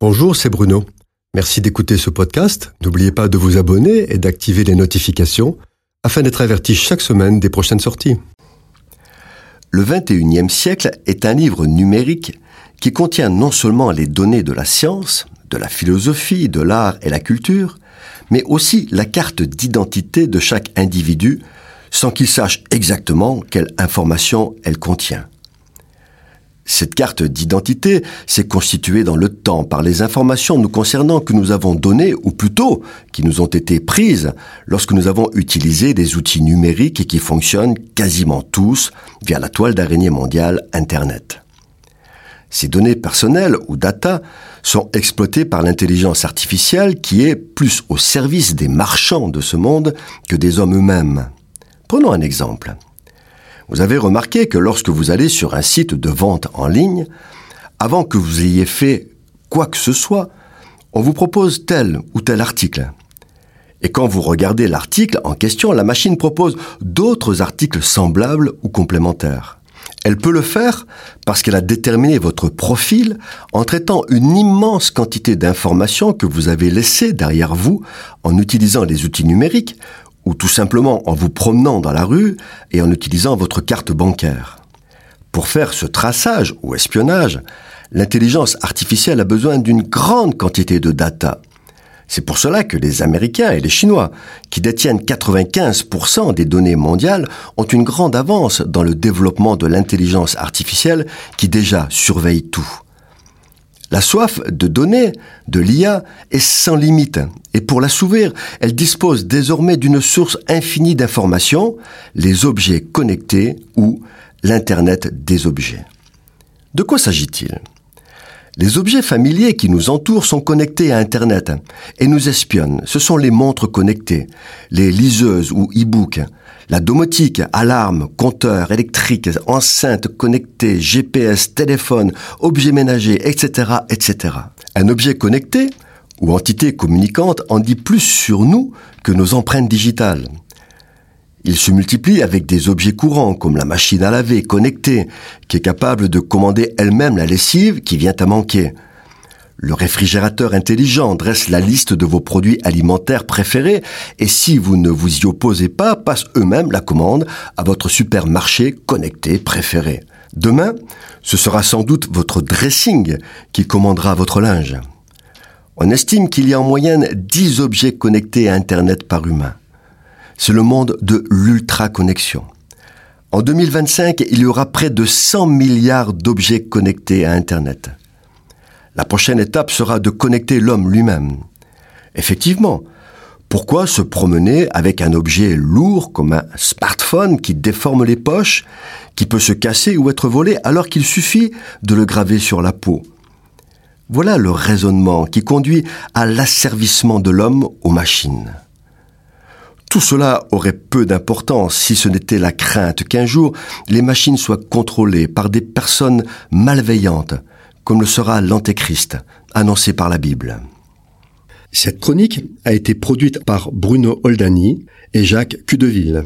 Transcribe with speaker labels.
Speaker 1: Bonjour, c'est Bruno. Merci d'écouter ce podcast. N'oubliez pas de vous abonner et d'activer les notifications afin d'être averti chaque semaine des prochaines sorties.
Speaker 2: Le 21e siècle est un livre numérique qui contient non seulement les données de la science, de la philosophie, de l'art et la culture, mais aussi la carte d'identité de chaque individu sans qu'il sache exactement quelle information elle contient. Cette carte d'identité s'est constituée dans le temps par les informations nous concernant que nous avons données, ou plutôt qui nous ont été prises lorsque nous avons utilisé des outils numériques et qui fonctionnent quasiment tous via la toile d'araignée mondiale Internet. Ces données personnelles ou data sont exploitées par l'intelligence artificielle qui est plus au service des marchands de ce monde que des hommes eux-mêmes. Prenons un exemple. Vous avez remarqué que lorsque vous allez sur un site de vente en ligne, avant que vous ayez fait quoi que ce soit, on vous propose tel ou tel article. Et quand vous regardez l'article en question, la machine propose d'autres articles semblables ou complémentaires. Elle peut le faire parce qu'elle a déterminé votre profil en traitant une immense quantité d'informations que vous avez laissées derrière vous en utilisant les outils numériques ou tout simplement en vous promenant dans la rue et en utilisant votre carte bancaire. Pour faire ce traçage ou espionnage, l'intelligence artificielle a besoin d'une grande quantité de data. C'est pour cela que les Américains et les Chinois, qui détiennent 95% des données mondiales, ont une grande avance dans le développement de l'intelligence artificielle qui déjà surveille tout. La soif de données de l'IA est sans limite, et pour la s'ouvrir, elle dispose désormais d'une source infinie d'informations, les objets connectés ou l'Internet des objets. De quoi s'agit-il? Les objets familiers qui nous entourent sont connectés à Internet et nous espionnent. Ce sont les montres connectées, les liseuses ou e-books, la domotique, alarme, compteur électrique, enceinte connectée, GPS, téléphone, objets ménagers, etc., etc. Un objet connecté ou entité communicante en dit plus sur nous que nos empreintes digitales. Il se multiplie avec des objets courants comme la machine à laver connectée qui est capable de commander elle-même la lessive qui vient à manquer le réfrigérateur intelligent dresse la liste de vos produits alimentaires préférés et si vous ne vous y opposez pas, passe eux-mêmes la commande à votre supermarché connecté préféré. Demain, ce sera sans doute votre dressing qui commandera votre linge. On estime qu'il y a en moyenne 10 objets connectés à Internet par humain. C'est le monde de l'ultra-connexion. En 2025, il y aura près de 100 milliards d'objets connectés à Internet. La prochaine étape sera de connecter l'homme lui-même. Effectivement, pourquoi se promener avec un objet lourd comme un smartphone qui déforme les poches, qui peut se casser ou être volé alors qu'il suffit de le graver sur la peau? Voilà le raisonnement qui conduit à l'asservissement de l'homme aux machines. Tout cela aurait peu d'importance si ce n'était la crainte qu'un jour les machines soient contrôlées par des personnes malveillantes, comme le sera l'Antéchrist, annoncé par la Bible.
Speaker 1: Cette chronique a été produite par Bruno Oldani et Jacques Cudeville.